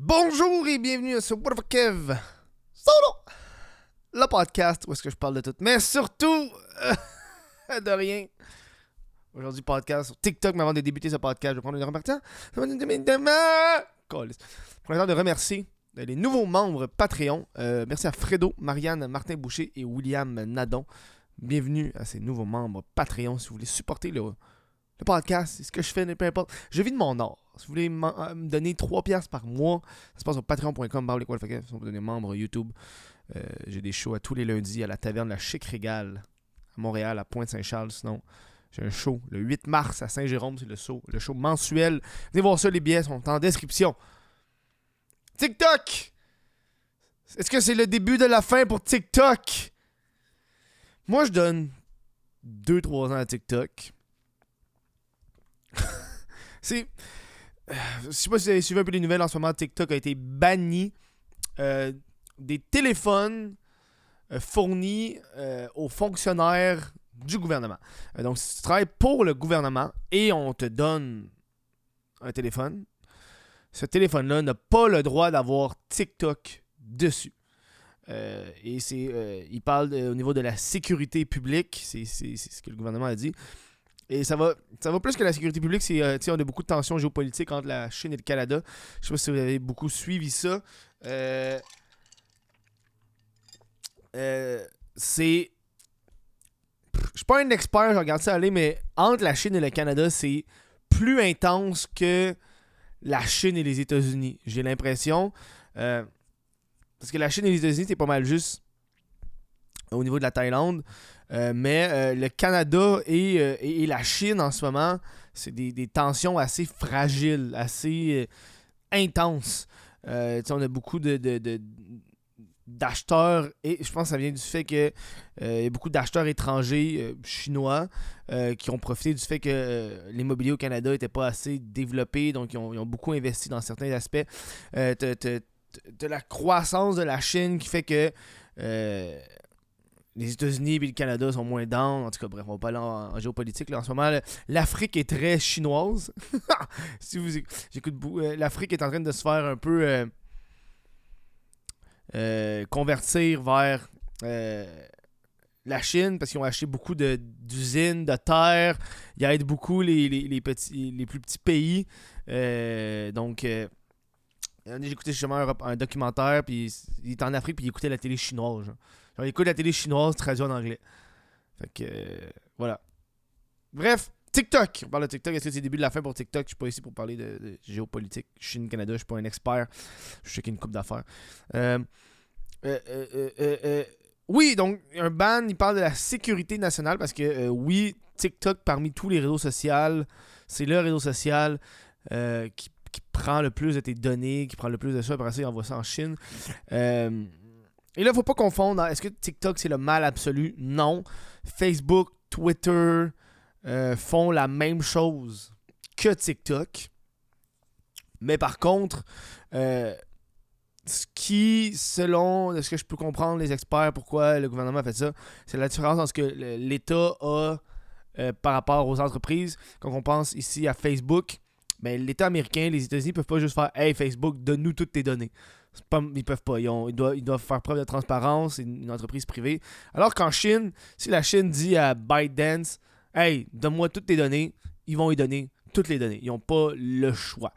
Bonjour et bienvenue à ce Kev? Solo Le podcast où est-ce que je parle de tout, mais surtout euh, de rien. Aujourd'hui, podcast sur TikTok, mais avant de débuter ce podcast, je vais prendre une le temps de remercier euh, les nouveaux membres Patreon. Euh, merci à Fredo, Marianne, Martin Boucher et William Nadon. Bienvenue à ces nouveaux membres Patreon. Si vous voulez supporter le, le podcast, c'est ce que je fais, peu importe. Je vis de mon art. Si vous voulez euh, me donner 3 piastres par mois, ça se passe sur patreon.com. Si vous devenez membre YouTube, euh, j'ai des shows à tous les lundis à la taverne La Chic Régal à Montréal, à Pointe-Saint-Charles. Sinon, j'ai un show le 8 mars à Saint-Jérôme. C'est le show, le show mensuel. Venez voir ça, les billets sont en description. TikTok! Est-ce que c'est le début de la fin pour TikTok? Moi, je donne 2-3 ans à TikTok. C'est. Euh, je sais pas si vous avez suivi un peu les nouvelles en ce moment. TikTok a été banni euh, des téléphones euh, fournis aux fonctionnaires du gouvernement. donc, si tu travailles pour le gouvernement et on te donne un téléphone, ce téléphone-là n'a pas le droit d'avoir TikTok dessus. et c'est, il parle au niveau de la sécurité publique, c'est ce que le gouvernement a dit. Et ça va, ça va plus que la sécurité publique. C'est, euh, on a beaucoup de tensions géopolitiques entre la Chine et le Canada. Je sais pas si vous avez beaucoup suivi ça. Euh, euh, c'est. Je suis pas un expert, je regarde ça aller, mais entre la Chine et le Canada, c'est plus intense que la Chine et les États-Unis. J'ai l'impression. parce que la Chine et les États-Unis, c'est pas mal juste au niveau de la Thaïlande. Euh, mais euh, le Canada euh, et, la Chine en ce moment, c'est des, tensions assez fragiles, assez intenses. on a beaucoup de, d'acheteurs, et je pense que ça vient du fait que y a beaucoup d'acheteurs étrangers chinois qui ont profité du fait que l'immobilier au Canada n'était pas assez développé, donc ils ont, beaucoup investi dans certains aspects. de la croissance de la Chine qui fait que les États-Unis et le Canada sont moins down. En tout cas, bref, on va pas aller en, géopolitique. Là. En ce moment, l'Afrique est très chinoise. si vous j'écoute euh, L'Afrique est en train de se faire un peu euh, euh, convertir vers la Chine parce qu'ils ont acheté beaucoup d'usines, de, terres. Ils aident beaucoup les, petits, les plus petits pays. donc, écouté justement un, documentaire, puis il est en Afrique, puis il écoutait la télé chinoise. On écoute la télé chinoise traduite en anglais. Fait que, euh, voilà. Bref, TikTok. On parle de TikTok. Est-ce que c'est le début de la fin pour TikTok? Je suis pas ici pour parler de, géopolitique. Chine-Canada, je suis pas un expert. Je sais qu'il une coupe d'affaires. Euh, euh, oui, donc, un ban, il parle de la sécurité nationale parce que, oui, TikTok, parmi tous les réseaux sociaux, c'est le réseau social qui, prend le plus de tes données, qui prend le plus de ça. Après ça, il envoie ça en Chine. Et là, faut pas confondre. Est-ce que TikTok, c'est le mal absolu? Non. Facebook, Twitter euh, font la même chose que TikTok. Mais par contre, euh, ce qui, selon ce que je peux comprendre, les experts, pourquoi le gouvernement a fait ça, c'est la différence dans ce que l'État a euh, par rapport aux entreprises. Quand on pense ici à Facebook, ben, l'État américain, les États-Unis peuvent pas juste faire Hey Facebook, donne-nous toutes tes données. Pas, ils peuvent pas. Ils, doivent, faire preuve de transparence. C'est une, entreprise privée. Alors qu'en Chine, si la Chine dit à ByteDance Hey, donne-moi toutes tes données, ils vont y donner toutes les données. Ils n'ont pas le choix.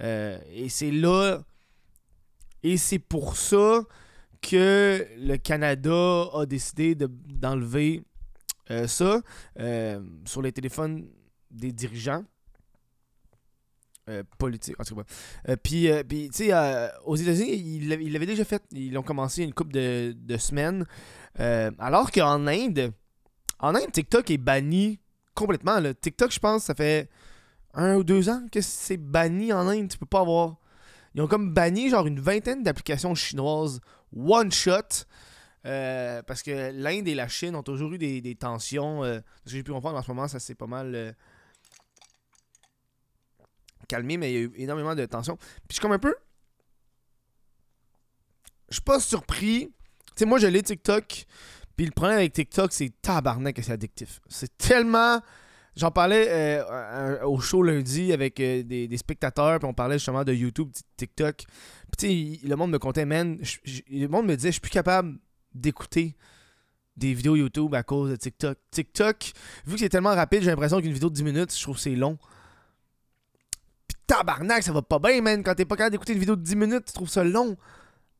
Euh, et c'est là. Et c'est pour ça que le Canada a décidé d'enlever euh, ça euh, sur les téléphones des dirigeants. Euh, politique, en tout cas. Euh, puis, euh, puis tu sais, aux États-Unis, ils l'avaient déjà fait. Ils ont commencé une couple de, semaines. alors qu'en Inde, en Inde, TikTok est banni complètement. Là. TikTok, je pense, ça fait un ou deux ans que c'est banni en Inde. Tu peux pas avoir. Ils ont comme banni genre une vingtaine d'applications chinoises one shot. parce que l'Inde et la Chine ont toujours eu des, des tensions. ce que j'ai pu comprendre en ce moment, ça c'est pas mal calmé, mais il y a eu énormément de tension. Puis je suis comme un peu. Je suis pas surpris. Tu sais, moi, je l'ai TikTok. Puis le problème avec TikTok, c'est tabarnak que c'est addictif. C'est tellement J'en parlais euh, au show lundi avec euh, des, spectateurs, puis on parlait justement de YouTube, TikTok. Puis tu sais, le monde me comptait, man, le monde me disait, je suis plus capable d'écouter des vidéos YouTube à cause de TikTok. TikTok, vu que c'est tellement rapide, j'ai l'impression qu'une vidéo de 10 minutes, je trouve que c'est long. Tabarnak, ça va pas bien, man. Quand t'es pas capable d'écouter une vidéo de 10 minutes, tu trouves ça long.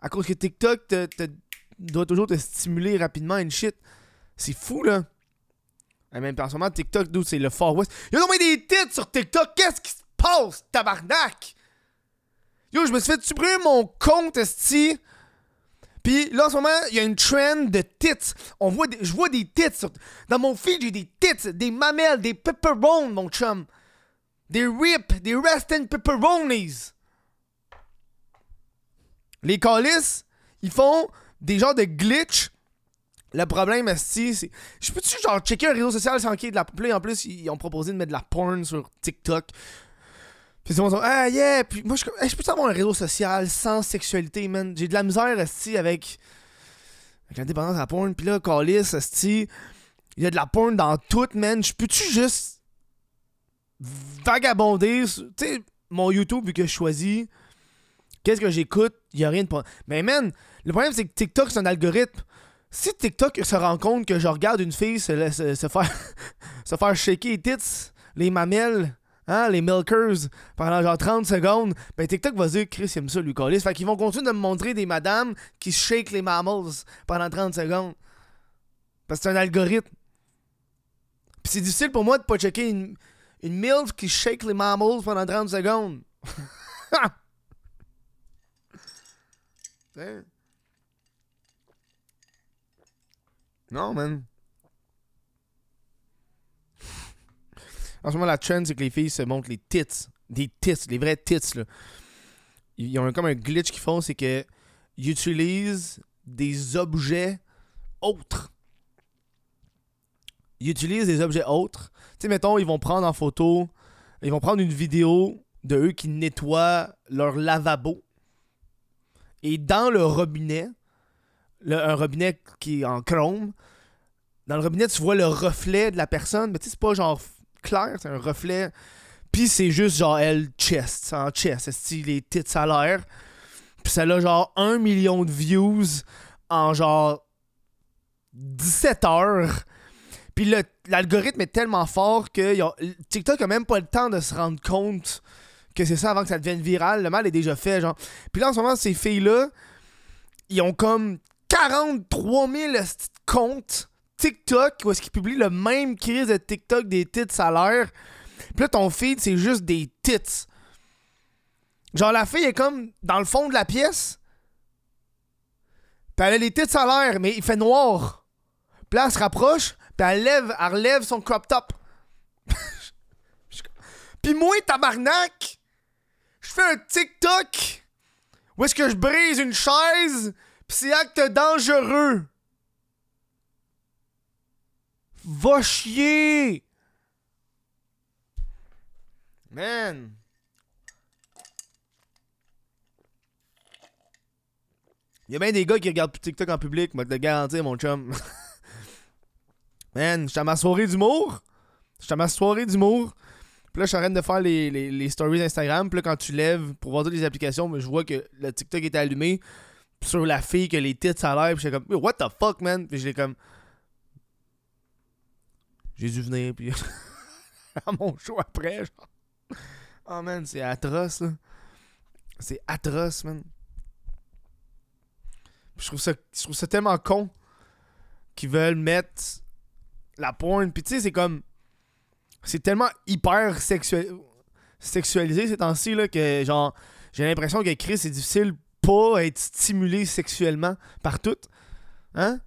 À cause que TikTok te, doit toujours te stimuler rapidement une shit. C'est fou, là. Et même en ce moment, TikTok, d'où c'est le Far West. Y'a donc des titres sur TikTok. Qu'est-ce qui se passe, tabarnak? Yo, je me suis fait supprimer mon compte, esti. Puis là, en ce moment, il y a une trend de tits. On voit je vois des tits. Sur, dans mon feed, j'ai des tits, des mamelles, des pepperones, mon chum. Des rips, des resting pepperonis. Les calices, ils font des genres de glitch le problème, c'est. Je peux-tu, genre, checker un réseau social sans qu'il y ait de la. Puis en plus, ils ont proposé de mettre de la porn sur TikTok. Puis ils sont ah yeah! Puis moi, je, je peux avoir un réseau social sans sexualité, man? J'ai de la misère, esti, avec. Avec l'indépendance à la porn. Puis là, Callis, esti. Il y a de la porn dans tout, man. Je peux-tu juste. Vagabonder. Tu sais, mon YouTube, que je choisis. Qu'est-ce que j'écoute? Il y a rien de. Mais man, le problème, c'est que TikTok, c'est un algorithme si TikTok se rend compte que je regarde une fille se, faire se faire shaker les tits, les mamelles, hein, les milkers pendant genre 30 secondes, ben TikTok va dire Chris aime ça lui coller. Fait qu'ils vont continuer de me montrer des madames qui shake les mammals pendant 30 secondes. Parce que c'est un algorithme. C'est difficile pour moi de pas checker une, une MILF qui shake les mammals pendant 30 secondes. Non, man. En ce moment, la trend, c'est que les filles se montrent les tits. Des tits, les vrais tits, là. Ils ont comme un glitch qu'ils font, c'est que ils utilisent des objets autres. Ils utilisent des objets autres. Tu sais, mettons, ils vont prendre en photo, ils vont prendre une vidéo de eux qui nettoient leur lavabo. Et dans le robinet, un robinet qui est en chrome. Dans le robinet, tu vois le reflet de la personne, mais tu sais, c'est pas genre clair, c'est un reflet. Puis c'est juste genre elle chest, en chest, c'est les tits à l'air? Puis ça a genre un million de views en genre 17 heures. Puis l'algorithme est tellement fort que TikTok a même pas le temps de se rendre compte que c'est ça avant que ça devienne viral. Le mal est déjà fait, genre. Puis là, en ce moment, ces filles-là, ils ont comme 43 000 comptes TikTok où est-ce qu'ils publient le même crise de TikTok des tits salaires. Puis là, ton feed, c'est juste des tits. Genre, la fille est comme dans le fond de la pièce. Puis elle a les tits salaires, mais il fait noir. Puis là, elle se rapproche, puis elle, lève, son crop top. puis moi, tabarnak, je fais un TikTok où est-ce que je brise une chaise Pis c'est acte dangereux. Va chier! Man! Y'a bien des gars qui regardent TikTok en public, moi te le garantir, mon chum. Man, j'étais à ma soirée d'humour. J'étais à ma soirée d'humour. Puis là, je suis en train de faire les, les, stories Instagram. Puis là, quand tu lèves pour voir toutes les applications, je vois que le TikTok est allumé sur la fille que les tits à l'air. Puis j'étais comme, what the fuck, man? Puis j'ai comme. J'ai dû venir, puis. à mon show après, genre. Oh man, c'est atroce, là. C'est atroce, man. je trouve ça, je trouve ça tellement con qu'ils veulent mettre la pointe. Puis tu sais, c'est comme. C'est tellement hyper sexuel... sexualisé ces temps-ci, là, que genre. J'ai l'impression que Chris, c'est difficile pas être stimulé sexuellement par tout. Hein?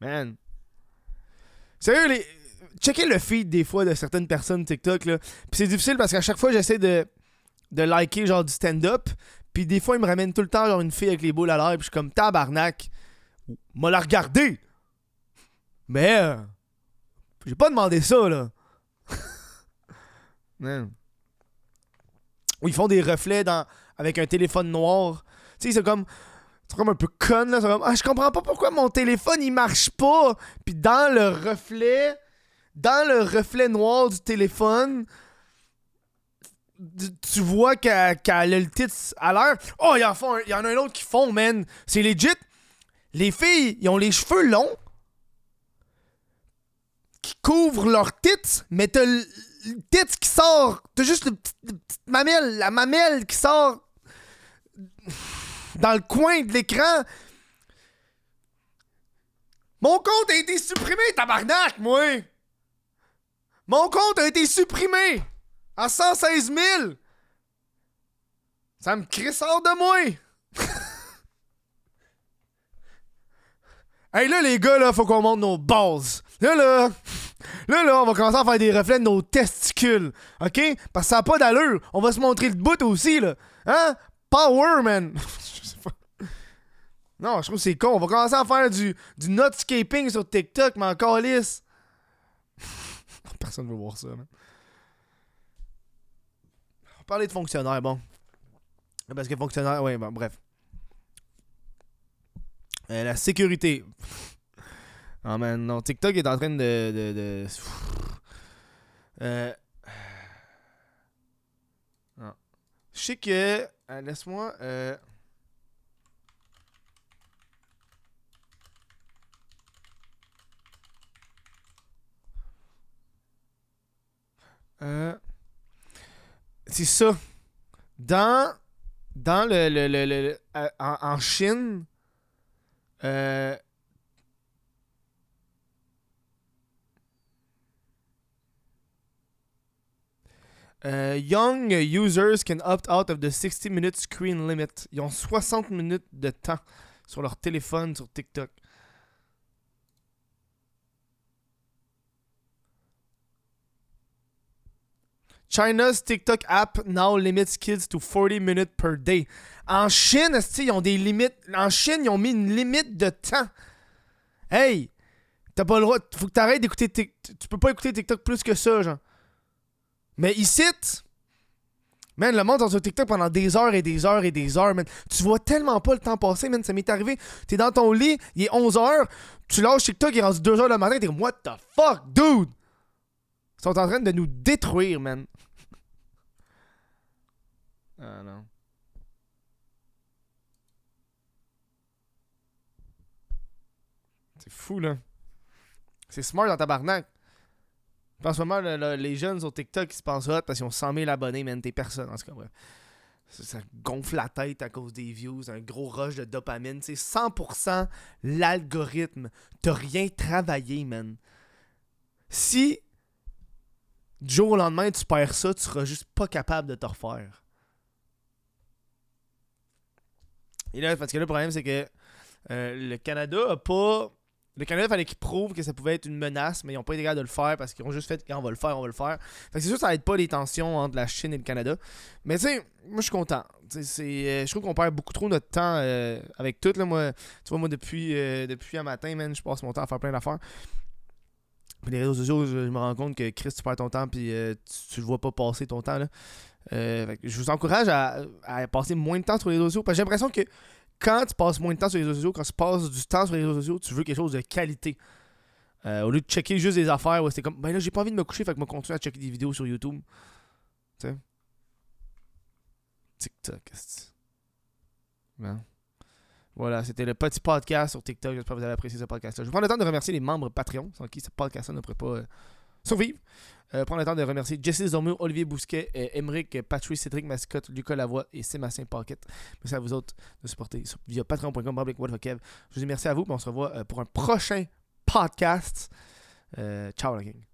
Man. Sérieux, les... checkez le feed des fois de certaines personnes TikTok, là. Puis c'est difficile parce qu'à chaque fois, j'essaie de, de liker genre du stand-up. Puis des fois, ils me ramènent tout le temps genre une fille avec les boules à l'air. Puis je suis comme tabarnak. M'a la regarder. Mais. Euh, j'ai pas demandé ça, là. Man. Où ils font des reflets dans, avec un téléphone noir. Tu sais, c'est comme. C'est comme un peu con, là. Comme, ah, je comprends pas pourquoi mon téléphone il marche pas. Puis dans le reflet, dans le reflet noir du téléphone, tu vois qu'elle a le titre à l'air. Oh, il y, en a un autre qui font, man. C'est legit. Les filles, ils ont les cheveux longs qui couvrent leurs tits, mais t'as le tits qui sort. T'as juste le petit, mamelle, la mamelle qui sort dans le coin de l'écran. Mon compte a été supprimé, tabarnak, moi! Mon compte a été supprimé! À 116 000! Ça me crissort de moi! hey là les gars là, faut qu'on monte nos bases. Là là, là là, on va commencer à faire des reflets de nos testicules, ok? Parce que ça a pas d'allure. On va se montrer le bout aussi là, hein? Power man. non, je trouve que c'est con. On va commencer à faire du du nutscaping sur TikTok, mais encore lisse. Personne veut voir ça, man parler de fonctionnaire, bon. Parce que fonctionnaire, ouais, bon, bref. Euh, la sécurité. Oh man, non, TikTok est en train de. de, de... Euh... Non. Je sais que. Euh, Laisse-moi. Euh... Euh c'est ça. Dans, dans le, le, le, euh, en, Chine, euh, euh, young users can opt out of the 60 minute screen limit. Ils ont 60 minutes de temps sur leur téléphone sur TikTok. China's TikTok app now limits kids to 40 minutes per day. En Chine, ils ont des limites. En Chine, ils ont mis une limite de temps. Hey, t'as pas le droit. Faut que t'arrêtes d'écouter TikTok. Tu peux pas écouter TikTok plus que ça, genre. Mais ici, man, le monde sur TikTok pendant des heures et des heures et des heures, man. Tu vois tellement pas le temps passer, man. Ça m'est arrivé. T'es dans ton lit, il est 11 heures. Tu lâches TikTok, il est rendu 2 heures le matin. T'es comme, what the fuck, dude? Ils sont en train de nous détruire, man. Ah non. C'est fou, là. C'est smart dans tabarnak. En ce moment, les jeunes sur TikTok, ils se pensent hot parce qu'ils ont 100 000 abonnés, mais t'es personne, en tout cas, bref. Ça, gonfle la tête à cause des views, un gros rush de dopamine. C'est 100% l'algorithme. T'as rien travaillé, man. Si du jour au lendemain tu perds ça, tu seras juste pas capable de te refaire. Et là, parce que le problème, c'est que euh, le Canada a pas. Le Canada, il fallait qu'ils prouvent que ça pouvait être une menace, mais ils n'ont pas été capables de le faire parce qu'ils ont juste fait on va le faire, on va le faire. Fait c'est sûr que ça aide pas les tensions entre la Chine et le Canada. Mais tu sais, moi je suis content. Euh, je trouve qu'on perd beaucoup trop notre temps euh, avec tout. Là, moi, tu vois, moi depuis, depuis un matin, je passe mon temps à faire plein d'affaires. Puis les réseaux sociaux, je, me rends compte que Chris, tu perds ton temps, puis tu, tu, le vois pas passer ton temps. Là. Euh, je vous encourage à, passer moins de temps sur les réseaux sociaux. Parce que j'ai l'impression que quand tu passes moins de temps sur les réseaux sociaux, quand tu passes du temps sur les réseaux sociaux, tu veux quelque chose de qualité. Euh, au lieu de checker juste des affaires, ouais, c'est comme, ben là, j'ai pas envie de me coucher, fait que je vais continuer à checker des vidéos sur YouTube. Tu sais? TikTok, ben. Voilà, c'était le petit podcast sur TikTok. J'espère que vous avez apprécié ce podcast-là. Je prendre le temps de remercier les membres Patreon, sans qui ce podcast-là ne pourrait pas euh, survivre. Euh, prendre le temps de remercier Jesse Zormur, Olivier Bousquet, Emeric, Patrick, Cédric Mascotte, Lucas Lavoie et Sébastien Paquette. Merci à vous autres de supporter via patreon.com. Je vous dis merci à vous. on se revoit euh, pour un prochain podcast. Euh, ciao, la gang.